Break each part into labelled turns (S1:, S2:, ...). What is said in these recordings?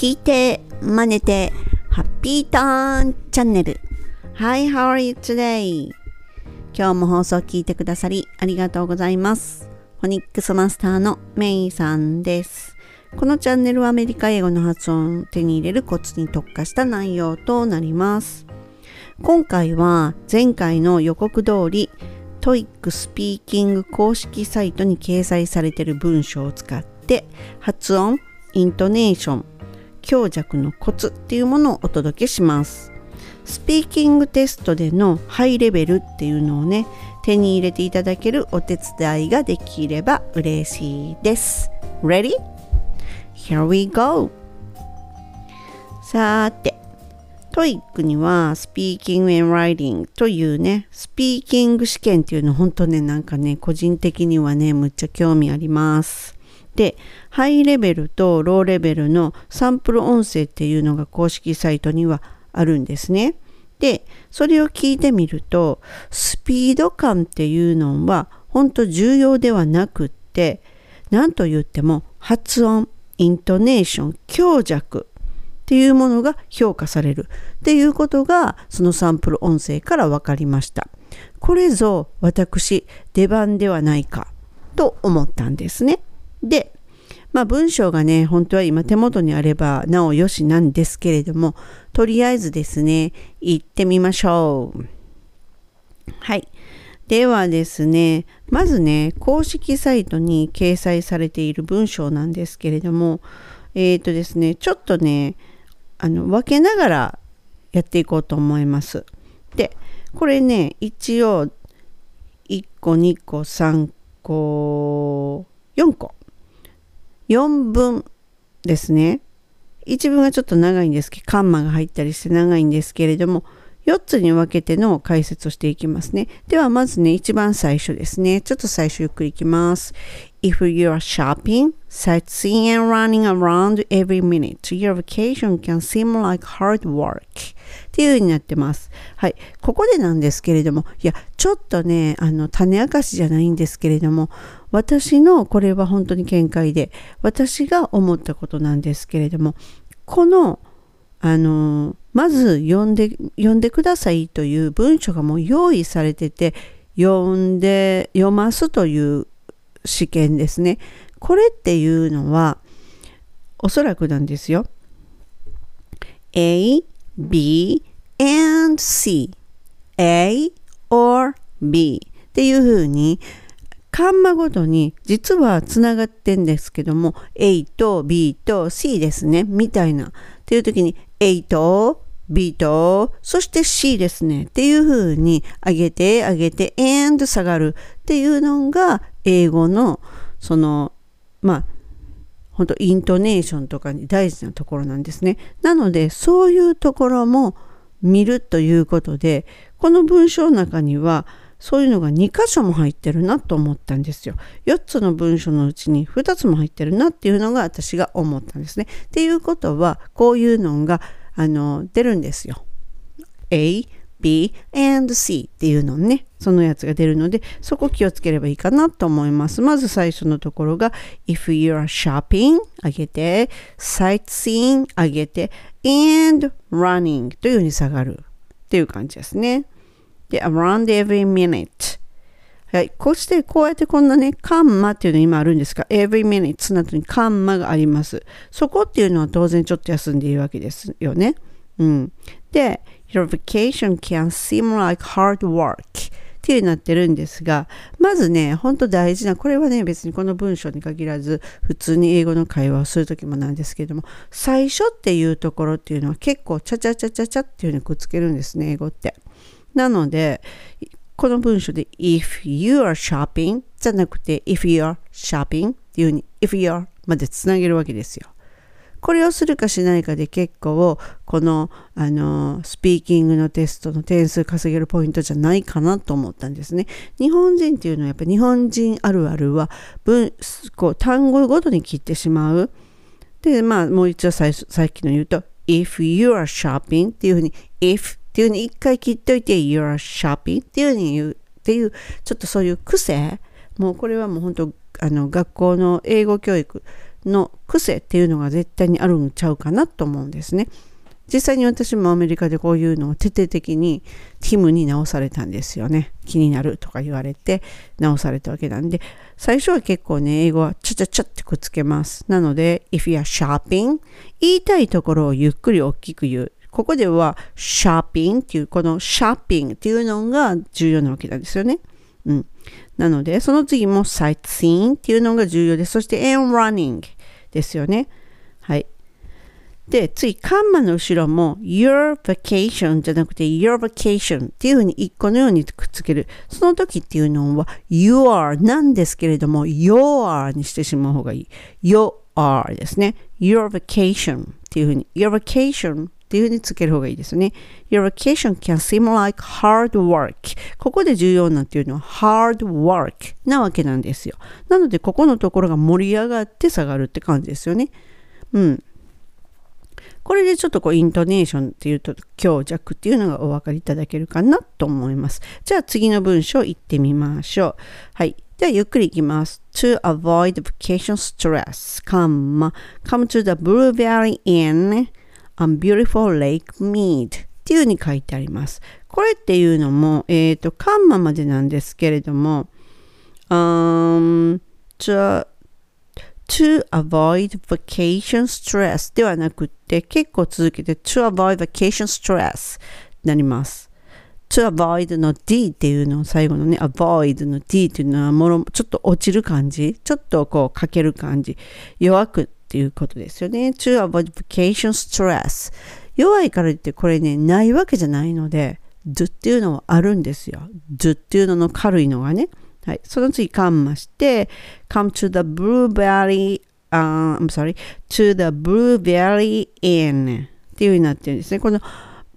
S1: 聞いて、真似て、ハッピーターンチャンネル。Hi, how are you today? 今日も放送を聞いてくださりありがとうございます。フォニックスマスターのメイさんです。このチャンネルはアメリカ英語の発音を手に入れるコツに特化した内容となります。今回は前回の予告通り TOEIC スピーキング公式サイトに掲載されている文章を使って発音、イントネーション、強弱のコツっていうものをお届けします。スピーキングテストでのハイレベルっていうのをね手に入れていただけるお手伝いができれば嬉しいです。Ready? Here we go! さーて、 TOEIC には Speaking and Writing というね、スピーキング試験っていうの本当ね、なんかね、個人的にはね、むっちゃ興味あります。で、ハイレベルとローレベルのサンプル音声っていうのが公式サイトにはあるんですね。で、それを聞いてみると、スピード感っていうのは本当重要ではなくって、何と言っても発音、イントネーション、強弱っていうものが評価されるっていうことがそのサンプル音声から分かりました。これぞ私出番ではないかと思ったんですね。で、まあ文章がね、本当は今手元にあればなおよしなんですけれども、とりあえずですね、行ってみましょう。はい。ではですね、まずね、公式サイトに掲載されている文章なんですけれども、えっ、ー、とですね、ちょっとね、あの分けながらやっていこうと思います。で、これね、一応1個、2個、3個、4個。4分ですね。一文がちょっと長いんですけど、カンマが入ったりして長いんですけれども、4つに分けての解説をしていきますね。ではまずね、一番最初ですね。ちょっと最初ゆっくりいきます。If you are shopping, sightseeing and running around every minute, your vacation can seem like hard work. っていう風になってます。はい。ここでなんですけれども、いや、ちょっとね、あの、種明かしじゃないんですけれども、私の、これは本当に見解で、私が思ったことなんですけれども、この、あの、まず読んで、読んでくださいという文章がもう用意されてて、読んで、読ますという試験ですね。これっていうのは、おそらくなんですよ。A, B, and C. A or B. っていうふうに、カンマごとに実はつながってんですけども A と B と C ですね。みたいな。っていう時に A と B とそして C ですね。っていう風に上げて上げて and 下がる。っていうのが英語のそのまあ本当イントネーションとかに大事なところなんですね。なのでそういうところも見るということでこの文章の中にはそういうのが2箇所も入ってるなと思ったんですよ。4つの文章のうちに2つも入ってるなっていうのが私が思ったんですね。っていうことはこういうのがあの出るんですよ。A, B, and C っていうのね、そのやつが出るので、そこ気をつければいいかなと思います。まず最初のところが If you are shopping 上げて Sightseeing 上げて and running というように下がるっていう感じですね。で、around every minute。はい。こうして、こうやってこんなね、カンマっていうの今あるんですが、every minute の後にカンマがあります。そこっていうのは当然ちょっと休んでいるわけですよね。うん。で、your vacation can seem like hard work っていうになってるんですが、まずね、本当大事な、これはね、別にこの文章に限らず、普通に英語の会話をするときもなんですけども、最初っていうところっていうのは結構、チャチャチャチャチャっていうふうにくっつけるんですね、英語って。なので、この文章で if you are shopping じゃなくて if you are shopping っていうふうに if you are までつなげるわけですよ。これをするかしないかで結構このあのスピーキングのテストの点数稼げるポイントじゃないかなと思ったんですね。日本人っていうのはやっぱり日本人あるあるは文こう単語ごとに切ってしまう。でまあもう一度さっきの言うと if you are shopping っていうふうに if っていうふうに一回切っといて you are shopping っていうふうに言うっていうちょっとそういう癖もうこれはもう本当あの学校の英語教育の癖っていうのが絶対にあるんちゃうかなと思うんですね。実際に私もアメリカでこういうのを徹底的にティムに直されたんですよね。気になるとか言われて直されたわけなんで、最初は結構ね、英語はちゃちゃちゃってくっつけます。なので、if you are shopping 言いたいところをゆっくり大きく言う。ここでは shopping っていう、この shopping っていうのが重要なわけなんですよね。うん。なので、その次も sightseeing っていうのが重要です。そして and running ですよね。はい。で、次、カンマの後ろも your vacation じゃなくて your vacation っていうふうに一個のようにくっつける。その時っていうのは you are なんですけれども your にしてしまう方がいい。your ですね。your vacation っていうふうに your vacation っていうふうにつける方がいいですね。Your vacation can seem like hard work. ここで重要なっていうのは hard work なわけなんですよ。なので、ここのところが盛り上がって下がるって感じですよね。うん。これでちょっとこうイントネーションっていうと強弱っていうのがお分かりいただけるかなと思います。じゃあ次の文章いってみましょう。はい。ではゆっくりいきます。To avoid vacation stress, come, come to the Blue Valley Inn on Beautiful Lake Mead っていう風に書いてあります。これっていうのも、えっ、ー、と、カンマまでなんですけれども、um, to, to avoid vacation stress ではなくて、結構続けて to avoid vacation stress になります。to avoid の D っていうのを最後のね、avoid の D っていうのはもろちょっと落ちる感じ、ちょっとこうかける感じ、弱くっていうことですよね。to avoid vacation stress 弱いから言ってこれねないわけじゃないので do っていうのはあるんですよ。do っていうのの軽いのがね。はい、その次カンマして come to the blueberry、uh, I'm sorry to the blueberry inn っていう風になってるんですね。この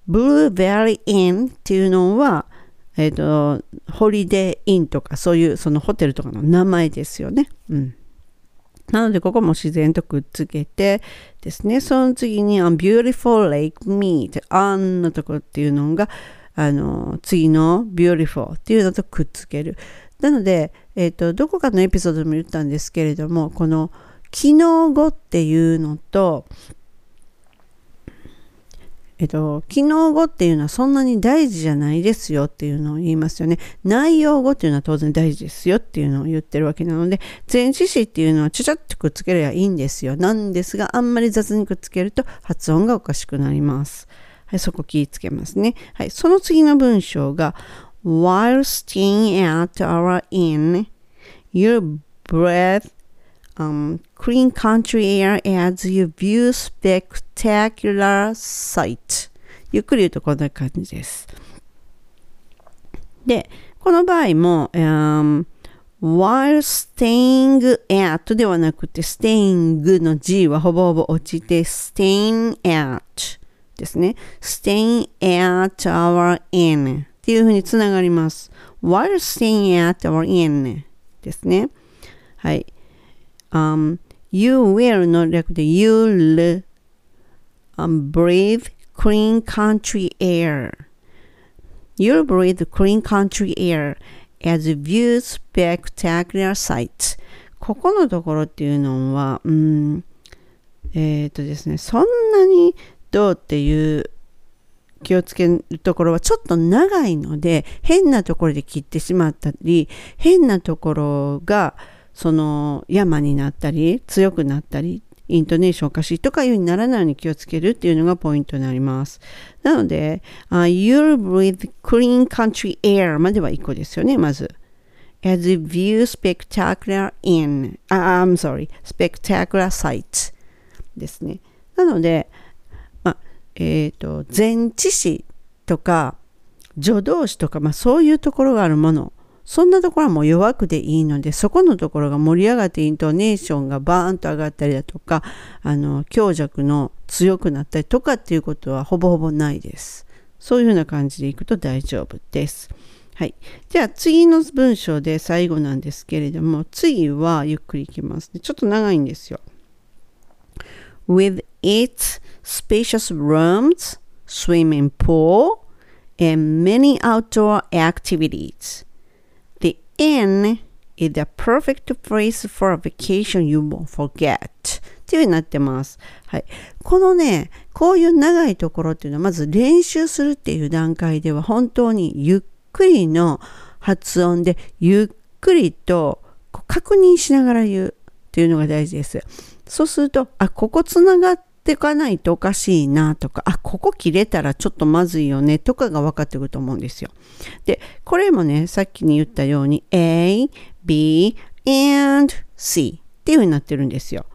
S1: blueberry inn っていうのはえっ、ー、とホリデーインとかそういうそのホテルとかの名前ですよね。うん。なので、ここも自然とくっつけてですね、その次に I'm beautiful like me」って On のところっていうのが、あの、次の Beautiful っていうのとくっつける。なので、え、ー、と、どこかのエピソードでも言ったんですけれども、この、昨日語っていうのと、えっと、機能語っていうのはそんなに大事じゃないですよっていうのを言いますよね。内容語っていうのは当然大事ですよっていうのを言ってるわけなので、前置詞っていうのはちゃちゃっとくっつければいいんですよ。なんですが、あんまり雑にくっつけると発音がおかしくなります。はい、そこ気をつけますね。はい、その次の文章が、While staying at our inn, your breath um, clean country air as you view spectacular sight ゆっくり言うとこんな感じです。で、この場合も、um, while staying at ではなくて staying の G はほぼほぼ落ちて staying at ですね。staying at our inn っていうふうにつながります。while staying at our inn ですね。はい。Um, you will の略で you'll um, breathe clean country air. You'll breathe clean country air as you view spectacular sights. ここのところっていうのは、うん、えっ、ー、とですね、そんなにどうっていう気をつけるところはちょっと長いので、変なところで切ってしまったり、変なところが、その山になったり強くなったりイントネーションおかしいとかいうにならないように気をつけるっていうのがポイントになります。なので、uh, You'll breathe clean country air までは1個ですよね、まず。As you view spectacular in, uh, I'm sorry, spectacular sights ですね。なので、ま、えっ、ー、と、前置詞とか助動詞とか、まあ、そういうところがあるものそんなところはもう弱くでいいので、そこのところが盛り上がってイントネーションがバーンと上がったりだとか、あの、強弱の強くなったりとかっていうことはほぼほぼないです。そういうふうな感じでいくと大丈夫です。はい。じゃあ次の文章で最後なんですけれども、次はゆっくりいきますね。ちょっと長いんですよ。With its spacious rooms, swimming pool, and many outdoor activities. Inn is the perfect place for a vacation you won't forget っていう風になってます。はい。このね、こういう長いところっていうのはまず練習するっていう段階では本当にゆっくりの発音でゆっくりと確認しながら言うっていうのが大事です。そうすると、あ、ここつながっていかないとおかしいなとか、あ、ここ切れたらちょっとまずいよねとかが分かってくると思うんですよ。で、これもね、さっきに言ったように A, B, and C っていう風になってるんですよ。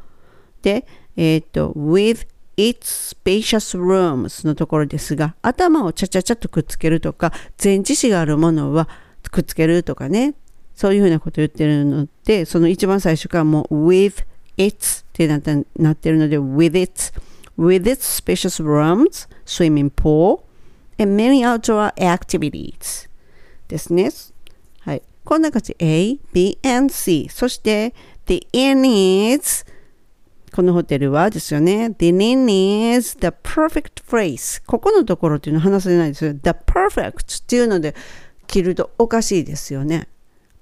S1: で、えっ、ー、と、with its spacious rooms のところですが、頭をちゃちゃちゃっとくっつけるとか、前置詞があるものはくっつけるとかね、そういうふうなこと言ってるので、その一番最初からもう with its ってなってなってるので、with its, with its spacious rooms, swimming pool, and many outdoor activities ですね。はい。こんな感じ。A, B, and C。そして、the inn is このホテルはですよね。The inn is the perfect place. ここのところっていうの話せないですよ。The perfect っていうので切るとおかしいですよね。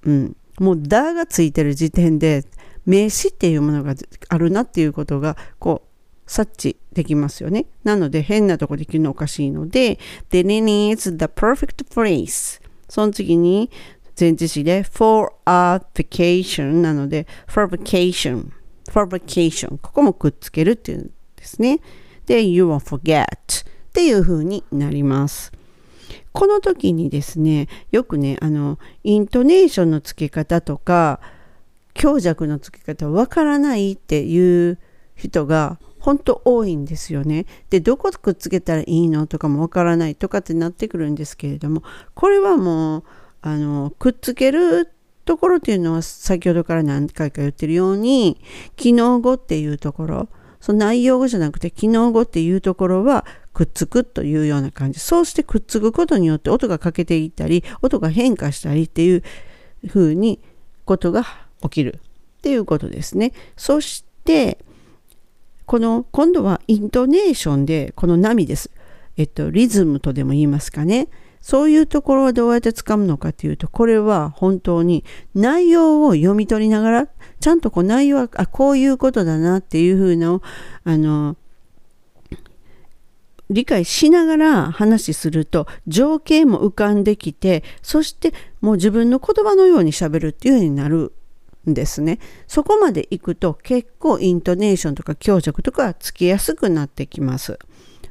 S1: うん。もう、だがついてる時点で、名詞っていうものがあるなっていうことが、こう、察知できますよね。なので、変なとこで切るのおかしいので、The inn is the perfect place. その次に、前置詞で for a vacation なので for vacation for vacation ここもくっつけるっていうんですね。で、you won't forget っていう風になります。この時にですね、よくね、あの、イントネーションの付け方とか、強弱の付け方わからないっていう人が本当多いんですよね。で、どこくっつけたらいいのとかもわからないとかってなってくるんですけれども、これはもう、あの、くっつけるところっていうのは先ほどから何回か言ってるように機能語っていうところその内容語じゃなくて機能語っていうところはくっつくというような感じそうしてくっつくことによって音が欠けていったり音が変化したりっていうふうにことが起きるっていうことですね。そしてこの今度はイントネーションでこの波です。えっとリズムとでも言いますかね。そういうところはどうやってつかむのかというと、これは本当に内容を読み取りながら、ちゃんとこう内容は、あ、こういうことだなっていうふうな、あの、理解しながら話しすると情景も浮かんできてそしてもう自分の言葉のようにしゃべるっていうようになる。ですね。そこまでいくと結構イントネーションとか強弱とかつきやすくなってきます。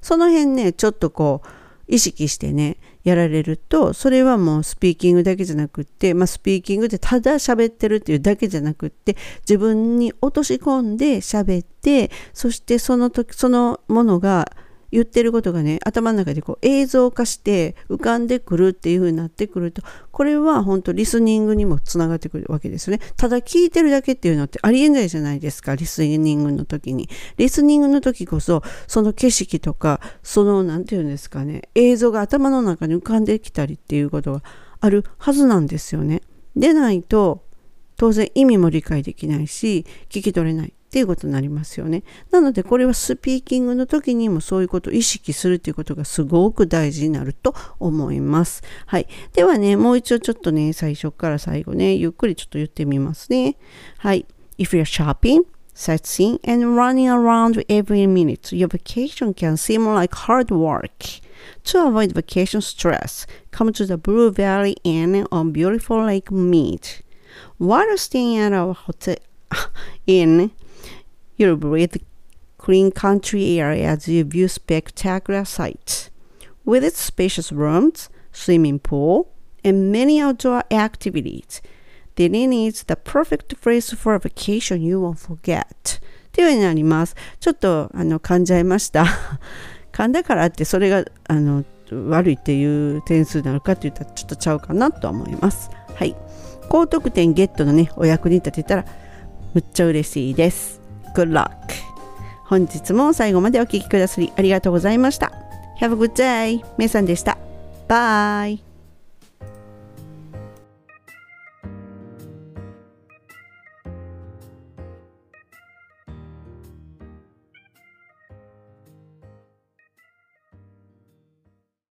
S1: その辺ねちょっとこう意識してねやられるとそれはもうスピーキングだけじゃなくって、まあ、スピーキングでただ喋ってるっていうだけじゃなくって自分に落とし込んで喋ってそしてその時そのものが言ってることがね頭の中でこう映像化して浮かんでくるっていう風になってくるとこれは本当リスニングにもつながってくるわけですね。ただ聞いてるだけっていうのってありえないじゃないですかリスニングの時に。リスニングの時こそその景色とかその何て言うんですかね映像が頭の中に浮かんできたりっていうことがあるはずなんですよね。でないと当然意味も理解できないし聞き取れない。っていうことになりますよね。なのでこれはスピーキングの時にもそういうことを意識するっていうことがすごく大事になると思います。はい。ではね、もう一度ちょっとね、最初から最後ね、ゆっくりちょっと言ってみますね。はい。If you're shopping, sightseeing and running around every minute, your vacation can seem like hard work. To avoid vacation stress, come to the Blue Valley Inn on beautiful Lake Mead. While staying at our hotel inn, You'll breathe clean country air as you view spectacular sights. With its spacious rooms, swimming pool, and many outdoor activities, the inn is the perfect place for a vacation you won't forget. っていうようになります。ちょっとあの噛んじゃいました。噛んだからってそれがあの悪いっていう点数なのかって言ったらちょっとちゃうかなと思います。はい。高得点ゲットのね、お役に立てたらむっちゃ嬉しいです。Good luck! 本日も最後までお聴きくださりありがとうございました。Have a good day! めいさんでした。バイ